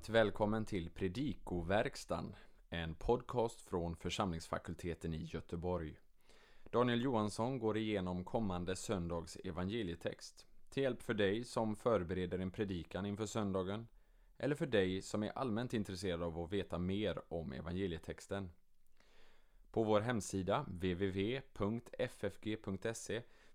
Varmt välkommen till Predikoverkstan, en podcast från församlingsfakulteten i Göteborg. Daniel Johansson går igenom kommande söndags evangelietext till hjälp för dig som förbereder en predikan inför söndagen eller för dig som är allmänt intresserad av att veta mer om evangelietexten. På vår hemsida www.ffg.se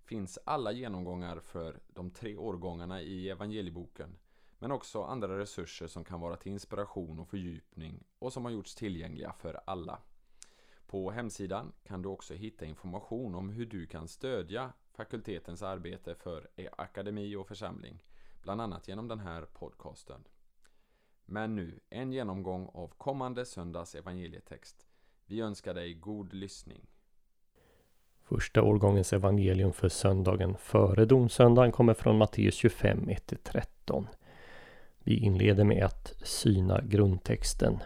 finns alla genomgångar för de tre årgångarna i evangelieboken men också andra resurser som kan vara till inspiration och fördjupning och som har gjorts tillgängliga för alla. På hemsidan kan du också hitta information om hur du kan stödja fakultetens arbete för akademi och församling, bland annat genom den här podcasten. Men nu, en genomgång av kommande söndags evangelietext. Vi önskar dig god lyssning. Första årgångens evangelium för söndagen före domsöndagen kommer från Matteus 25, 1-13. Vi inleder med att syna grundtexten.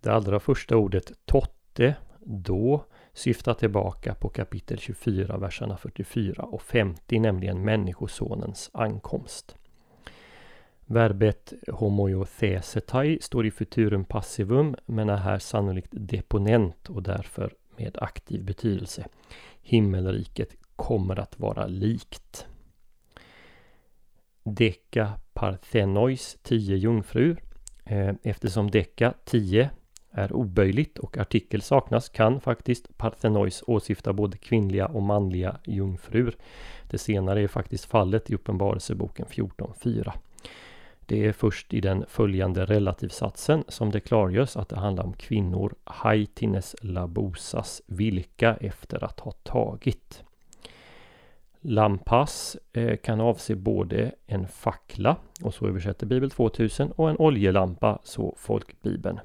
Det allra första ordet totte, då, syftar tillbaka på kapitel 24, verserna 44 och 50, nämligen Människosonens ankomst. Verbet homoiothesetai står i futurum passivum men är här sannolikt deponent och därför med aktiv betydelse. Himmelriket kommer att vara likt. Deka Parthenois, tio jungfrur. Eh, eftersom Deka, 10 är oböjligt och artikel saknas kan faktiskt Parthenois åsyfta både kvinnliga och manliga jungfrur. Det senare är faktiskt fallet i Uppenbarelseboken 14.4. Det är först i den följande relativsatsen som det klargörs att det handlar om kvinnor haitines labosas vilka efter att ha tagit. Lampas eh, kan avse både en fackla, och så översätter Bibel 2000, och en oljelampa, så folkbibeln.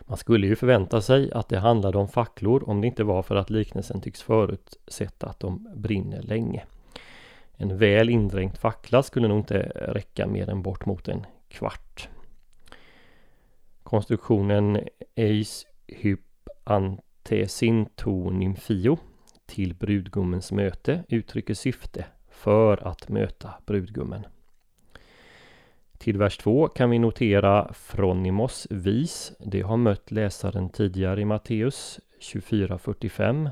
Man skulle ju förvänta sig att det handlade om facklor om det inte var för att liknelsen tycks förutsätta att de brinner länge. En väl indränkt fackla skulle nog inte räcka mer än bort mot en kvart. Konstruktionen Eis hyp antesinto nymfio till brudgummens möte uttrycker syfte för att möta brudgummen. Till vers 2 kan vi notera Fronimos vis. Det har mött läsaren tidigare i Matteus 24.45,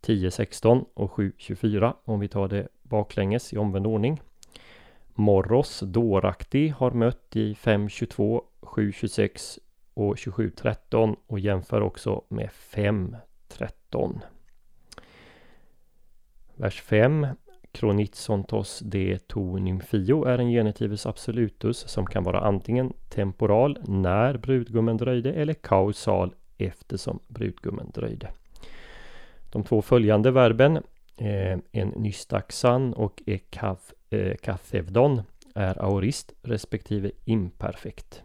10.16 och 7.24 om vi tar det baklänges i omvänd ordning. Morros dåraktig har mött i 5.22, 7.26 och 27.13 och jämför också med 5.13. Vers 5 Kronitsontos de to nymfio är en genitivus absolutus som kan vara antingen temporal när brudgummen dröjde eller kausal eftersom brudgummen dröjde. De två följande verben eh, en nystaxan och ekathevdon eh, är aorist respektive imperfekt.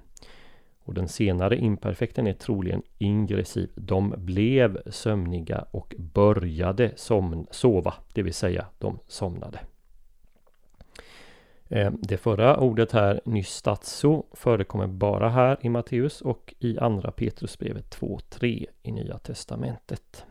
Och den senare imperfekten är troligen ingressiv. De blev sömniga och började sova, det vill säga de somnade. Eh, det förra ordet här, nystatso, förekommer bara här i Matteus och i andra Petrusbrevet 2.3 i Nya Testamentet.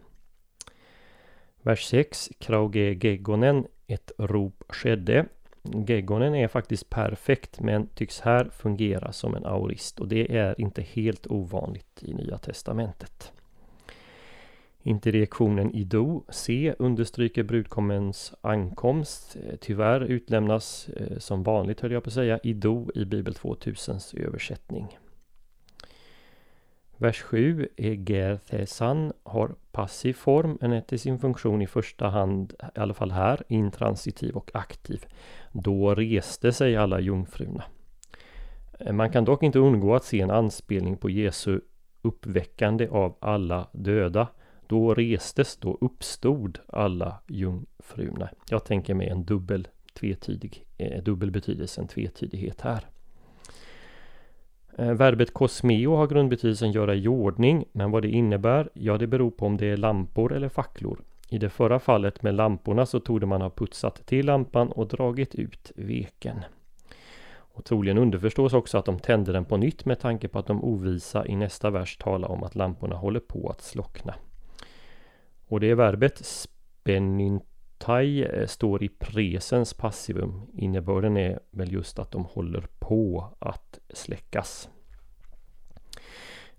Vers 6, Krauge Gegonen, ett rop skedde. Geggonen är faktiskt perfekt men tycks här fungera som en aurist och det är inte helt ovanligt i Nya Testamentet. Interjektionen i Do, se, understryker brudkommens ankomst. Eh, tyvärr utlämnas eh, som vanligt höll jag på att säga i Do i Bibel 2000s översättning. Vers 7, Egerthesan, har passiv form men är till sin funktion i första hand, i alla fall här, intransitiv och aktiv. Då reste sig alla jungfrurna. Eh, man kan dock inte undgå att se en anspelning på Jesu uppväckande av alla döda. Då restes, då uppstod alla jungfrurna. Jag tänker mig en dubbel, tvetydig, eh, dubbel betydelse, en tvetydighet här. Eh, verbet kosmeo har grundbetydelsen göra i ordning, men vad det innebär, ja det beror på om det är lampor eller facklor. I det förra fallet med lamporna så torde man ha putsat till lampan och dragit ut veken. Och troligen underförstås också att de tände den på nytt med tanke på att de ovisa i nästa vers talar om att lamporna håller på att slockna. Och det är verbet Tai eh, står i presens passivum. Innebörden är väl just att de håller på att släckas.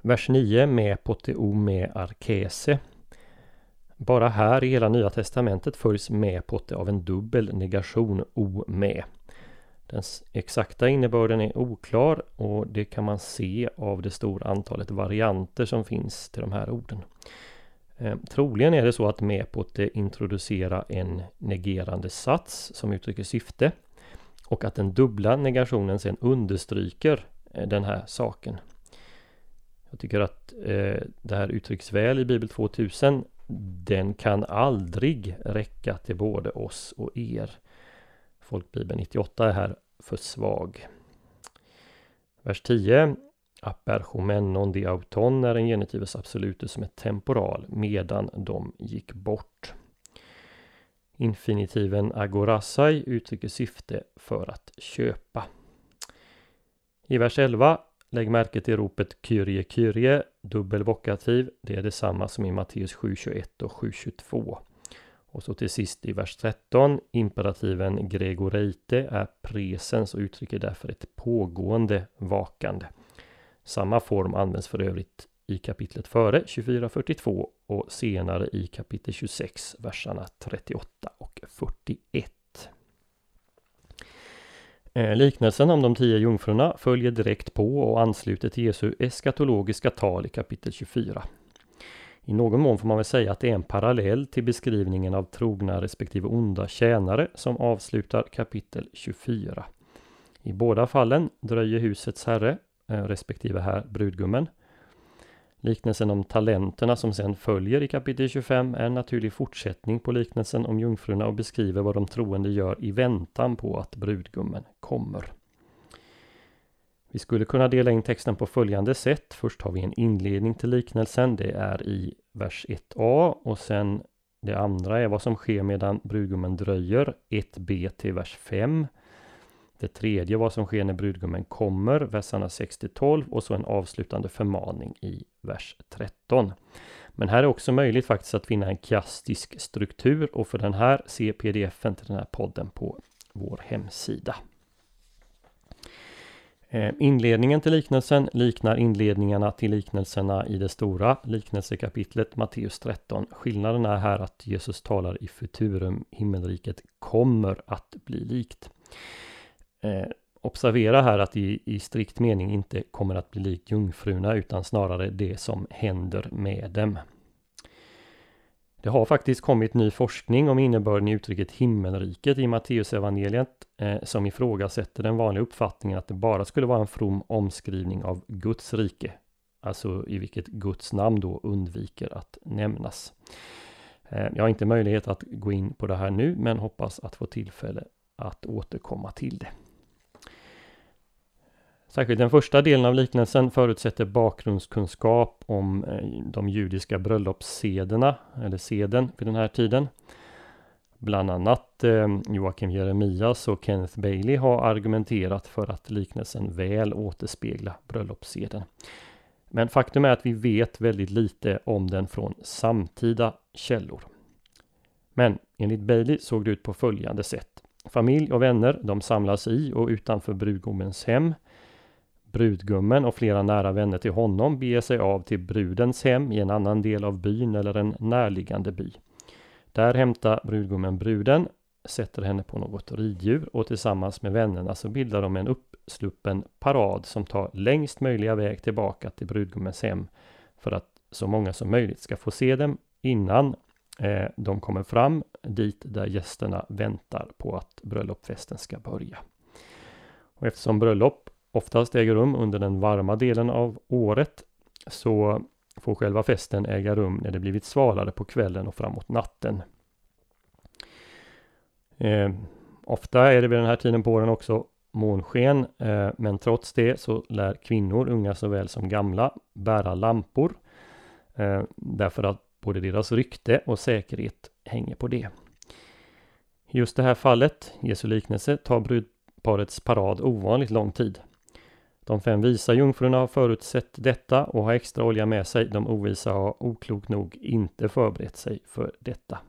Vers 9 med poteo med arkese. Bara här i hela Nya Testamentet följs med pote av en dubbel negation o med. Den exakta innebörden är oklar och det kan man se av det stora antalet varianter som finns till de här orden. Eh, troligen är det så att MEPOT eh, introducerar en negerande sats som uttrycker syfte och att den dubbla negationen sen understryker eh, den här saken. Jag tycker att eh, det här uttrycks väl i Bibel 2000. Den kan aldrig räcka till både oss och er. Folkbibeln 98 är här för svag. Vers 10 Aperchomenon de auton är en genitivus absolutus som är temporal medan de gick bort. Infinitiven agorasai uttrycker syfte för att köpa. I vers 11 Lägg märke till ropet Kyrie Kyrie, dubbel vokativ. Det är detsamma som i Matteus 7.21 och 7.22. Och så till sist i vers 13. Imperativen gregoreite är presens och uttrycker därför ett pågående vakande. Samma form används för övrigt i kapitlet före 24.42 och senare i kapitel 26, verserna 38 och 41. Eh, liknelsen om de tio jungfrurna följer direkt på och ansluter till Jesu eskatologiska tal i kapitel 24. I någon mån får man väl säga att det är en parallell till beskrivningen av trogna respektive onda tjänare som avslutar kapitel 24. I båda fallen dröjer husets herre Eh, respektive här brudgummen. Liknelsen om talenterna som sen följer i kapitel 25 är en naturlig fortsättning på liknelsen om jungfrurna och beskriver vad de troende gör i väntan på att brudgummen kommer. Vi skulle kunna dela in texten på följande sätt. Först har vi en inledning till liknelsen. Det är i vers 1a och sen det andra är vad som sker medan brudgummen dröjer. 1b till vers 5. Det tredje vad som sker när brudgummen kommer, verserna 6 12 och så en avslutande förmaning i vers 13. Men här är också möjligt faktiskt att finna en kastisk struktur och för den här se pdfen till den här podden på vår hemsida. Eh, inledningen till liknelsen liknar inledningarna till liknelserna i det stora liknelsekapitlet Matteus 13. Skillnaden är här att Jesus talar i futurum, himmelriket kommer att bli likt. Eh, observera här att det i strikt mening inte kommer att bli likt jungfrurna utan snarare det som händer med dem. Det har faktiskt kommit ny forskning om innebörden i uttrycket himmelriket i Matteusevangeliet eh, som ifrågasätter den vanliga uppfattningen att det bara skulle vara en from omskrivning av Guds rike. Alltså i vilket Guds namn då undviker att nämnas. Eh, jag har inte möjlighet att gå in på det här nu men hoppas att få tillfälle att återkomma till det. Särskilt den första delen av liknelsen förutsätter bakgrundskunskap om eh, de judiska bröllopssederna, eller seden vid den här tiden. Bland annat eh, Joakim Jeremias och Kenneth Bailey har argumenterat för att liknelsen väl återspeglar bröllopsseden. Men faktum är att vi vet väldigt lite om den från samtida källor. Men enligt Bailey såg det ut på följande sätt. Familj och vänner, de samlas i och utanför brudgummens hem. Brudgummen och flera nära vänner till honom beger sig av till brudens hem i en annan del av byn eller en närliggande by. Där hämtar brudgummen bruden, sätter henne på något riddjur och tillsammans med vännerna så bildar de en uppsluppen parad som tar längst möjliga väg tillbaka till brudgummens hem för att så många som möjligt ska få se dem innan eh, de kommer fram dit där gästerna väntar på att bröllopsfesten ska börja. Och eftersom bröllop oftast äger rum under den varma delen av året så får själva festen äga rum när det blivit svalare på kvällen och framåt natten. Eh, ofta är det vid den här tiden på åren också månsken, eh, men trots det så lär kvinnor, unga såväl som gamla, bära lampor. Eh, därför att både deras rykte och säkerhet hänger på det. I just det här fallet, Jesu liknelse, tar brudparets parad ovanligt lång tid. De fem visa jungfrurna har förutsett detta och har extra olja med sig. De ovisa har oklokt nog inte förberett sig för detta.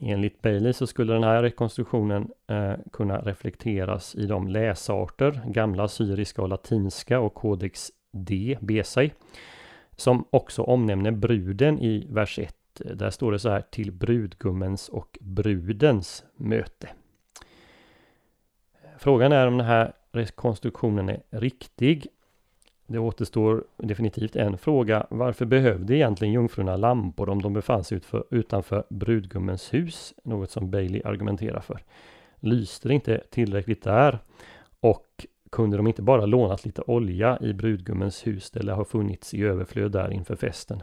Enligt Bailey så skulle den här rekonstruktionen eh, kunna reflekteras i de läsarter, gamla syriska och latinska och Codex D, Besai, som också omnämner bruden i vers 1. Där står det så här till brudgummens och brudens möte. Frågan är om den här rekonstruktionen är riktig. Det återstår definitivt en fråga. Varför behövde egentligen jungfrurna lampor om de befann sig utför, utanför brudgummens hus? Något som Bailey argumenterar för. Lyste det inte tillräckligt där? Och kunde de inte bara lånat lite olja i brudgummens hus eller ha funnits i överflöd där inför festen?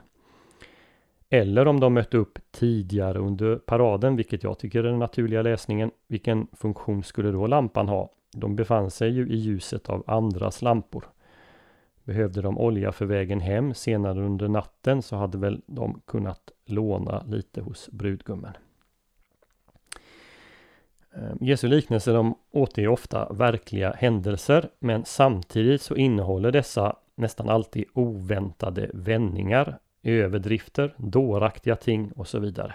Eller om de mötte upp tidigare under paraden, vilket jag tycker är den naturliga läsningen. Vilken funktion skulle då lampan ha? De befann sig ju i ljuset av andras lampor. Behövde de olja för vägen hem senare under natten så hade väl de kunnat låna lite hos brudgummen. Ehm, Jesu liknelser de återger ofta verkliga händelser men samtidigt så innehåller dessa nästan alltid oväntade vändningar, överdrifter, dåraktiga ting och så vidare.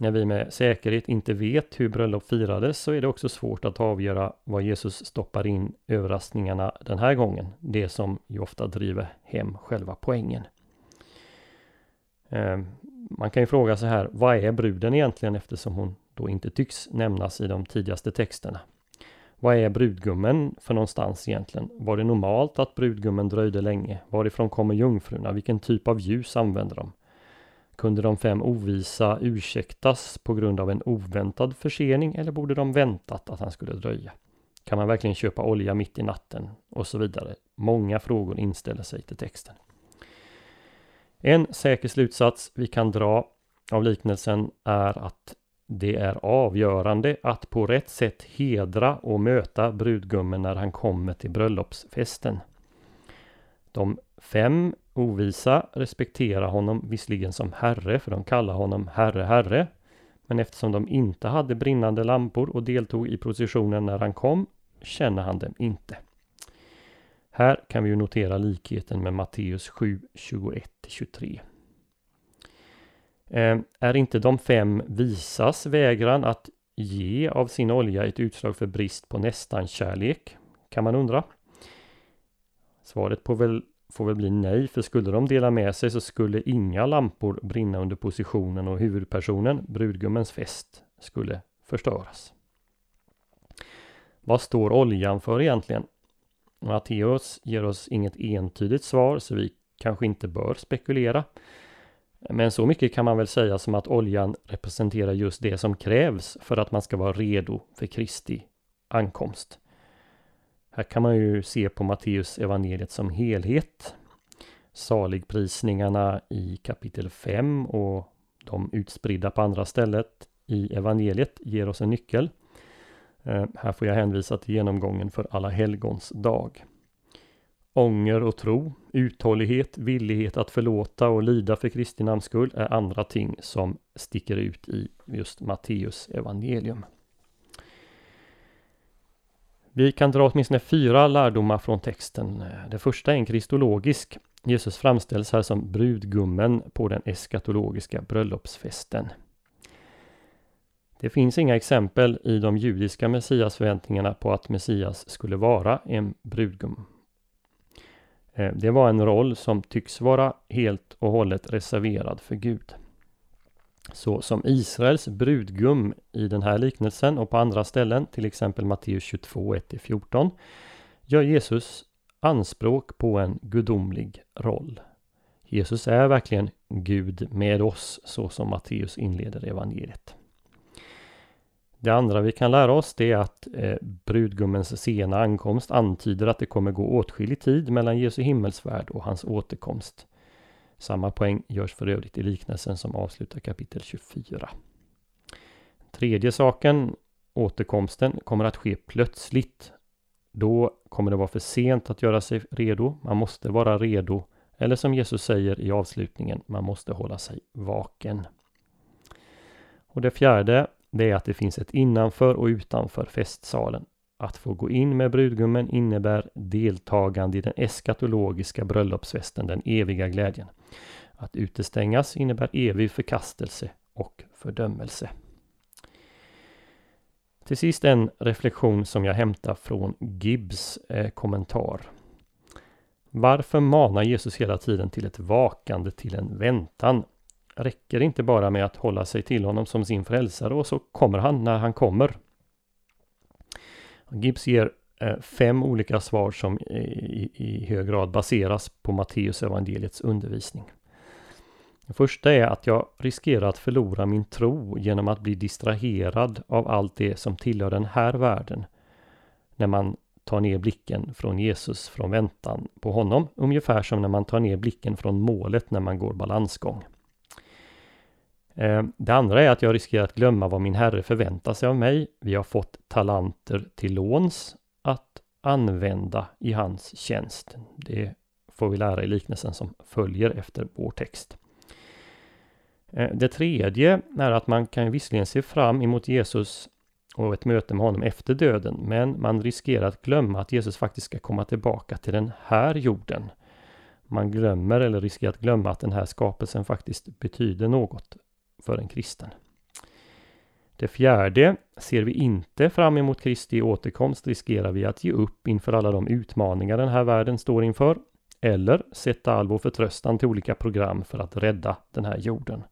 När vi med säkerhet inte vet hur bröllop firades så är det också svårt att avgöra vad Jesus stoppar in överraskningarna den här gången. Det som ju ofta driver hem själva poängen. Ehm, man kan ju fråga sig här, vad är bruden egentligen eftersom hon då inte tycks nämnas i de tidigaste texterna? Vad är brudgummen för någonstans egentligen? Var det normalt att brudgummen dröjde länge? Varifrån kommer jungfrurna? Vilken typ av ljus använder de? Kunde de fem ovisa ursäktas på grund av en oväntad försening eller borde de väntat att han skulle dröja? Kan man verkligen köpa olja mitt i natten? Och så vidare. Många frågor inställer sig till texten. En säker slutsats vi kan dra av liknelsen är att det är avgörande att på rätt sätt hedra och möta brudgummen när han kommer till bröllopsfesten. De fem ovisa respekterar honom visserligen som herre, för de kallar honom herre, herre. Men eftersom de inte hade brinnande lampor och deltog i processionen när han kom, känner han dem inte. Här kan vi ju notera likheten med Matteus 7, 21-23. Eh, är inte de fem visas vägran att ge av sin olja ett utslag för brist på nästan kärlek? Kan man undra. Svaret på väl får väl bli nej, för skulle de dela med sig så skulle inga lampor brinna under positionen och huvudpersonen, brudgummens fest, skulle förstöras. Vad står oljan för egentligen? Matteus ger oss inget entydigt svar så vi kanske inte bör spekulera. Men så mycket kan man väl säga som att oljan representerar just det som krävs för att man ska vara redo för Kristi ankomst. Här kan man ju se på Matteus evangeliet som helhet. Saligprisningarna i kapitel 5 och de utspridda på andra stället i evangeliet ger oss en nyckel. Eh, här får jag hänvisa till genomgången för alla helgons dag. Ånger och tro, uthållighet, villighet att förlåta och lida för Kristi namns skull är andra ting som sticker ut i just Matteus evangelium. Vi kan dra åtminstone fyra lärdomar från texten. Det första är en kristologisk. Jesus framställs här som brudgummen på den eskatologiska bröllopsfesten. Det finns inga exempel i de judiska messiasförväntningarna på att Messias skulle vara en brudgum. Eh, det var en roll som tycks vara helt och hållet reserverad för Gud. Så som Israels brudgum i den här liknelsen och på andra ställen, till exempel Matteus 22, 1-14, gör Jesus anspråk på en gudomlig roll. Jesus är verkligen Gud med oss, så som Matteus inleder evangeliet. Det andra vi kan lära oss det är att eh, brudgummens sena ankomst antyder att det kommer gå åtskillig tid mellan Jesu himmelsfärd och hans återkomst. Samma poäng görs för övrigt i liknelsen som avslutar kapitel 24. Tredje saken, återkomsten, kommer att ske plötsligt. Då kommer det vara för sent att göra sig redo. Man måste vara redo. Eller som Jesus säger i avslutningen, man måste hålla sig vaken. Och det fjärde, det är att det finns ett innanför och utanför festsalen. Att få gå in med brudgummen innebär deltagande i den eskatologiska bröllopsfesten, den eviga glädjen. Att utestängas innebär evig förkastelse och fördömelse. Till sist en reflektion som jag hämtar från Gibbs eh, kommentar. Varför manar Jesus hela tiden till ett vakande, till en väntan? Räcker det inte bara med att hålla sig till honom som sin frälsare och så kommer han när han kommer? Gibbs ger eh, fem olika svar som i, i hög grad baseras på Matteus evangeliets undervisning. Det första är att jag riskerar att förlora min tro genom att bli distraherad av allt det som tillhör den här världen. När man tar ner blicken från Jesus från väntan på honom. Ungefär som när man tar ner blicken från målet när man går balansgång. Eh, det andra är att jag riskerar att glömma vad min Herre förväntar sig av mig. Vi har fått talanter till låns att använda i hans tjänst. Det får vi lära i liknelsen som följer efter vår text. Eh, det tredje är att man kan visserligen se fram emot Jesus och ett möte med honom efter döden, men man riskerar att glömma att Jesus faktiskt ska komma tillbaka till den här jorden. Man glömmer eller riskerar att glömma att den här skapelsen faktiskt betyder något för en kristen. Det fjärde, ser vi inte fram emot Kristi återkomst riskerar vi att ge upp inför alla de utmaningar den här världen står inför eller sätta all vår förtröstan till olika program för att rädda den här jorden.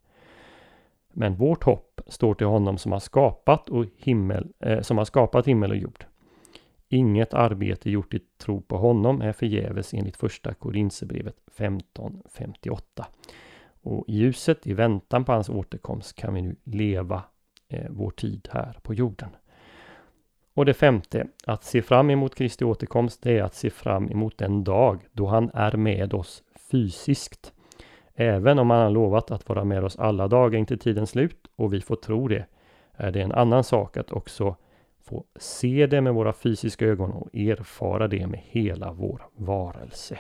Men vårt hopp står till honom som har skapat, och himmel, eh, som har skapat himmel och jord. Inget arbete gjort i tro på honom är förgäves enligt första Korinthierbrevet 15.58. Och i ljuset, i väntan på hans återkomst, kan vi nu leva eh, vår tid här på jorden. Och det femte, att se fram emot Kristi återkomst, det är att se fram emot den dag då han är med oss fysiskt. Även om han har lovat att vara med oss alla dagar intill tidens slut och vi får tro det, är det en annan sak att också få se det med våra fysiska ögon och erfara det med hela vår varelse.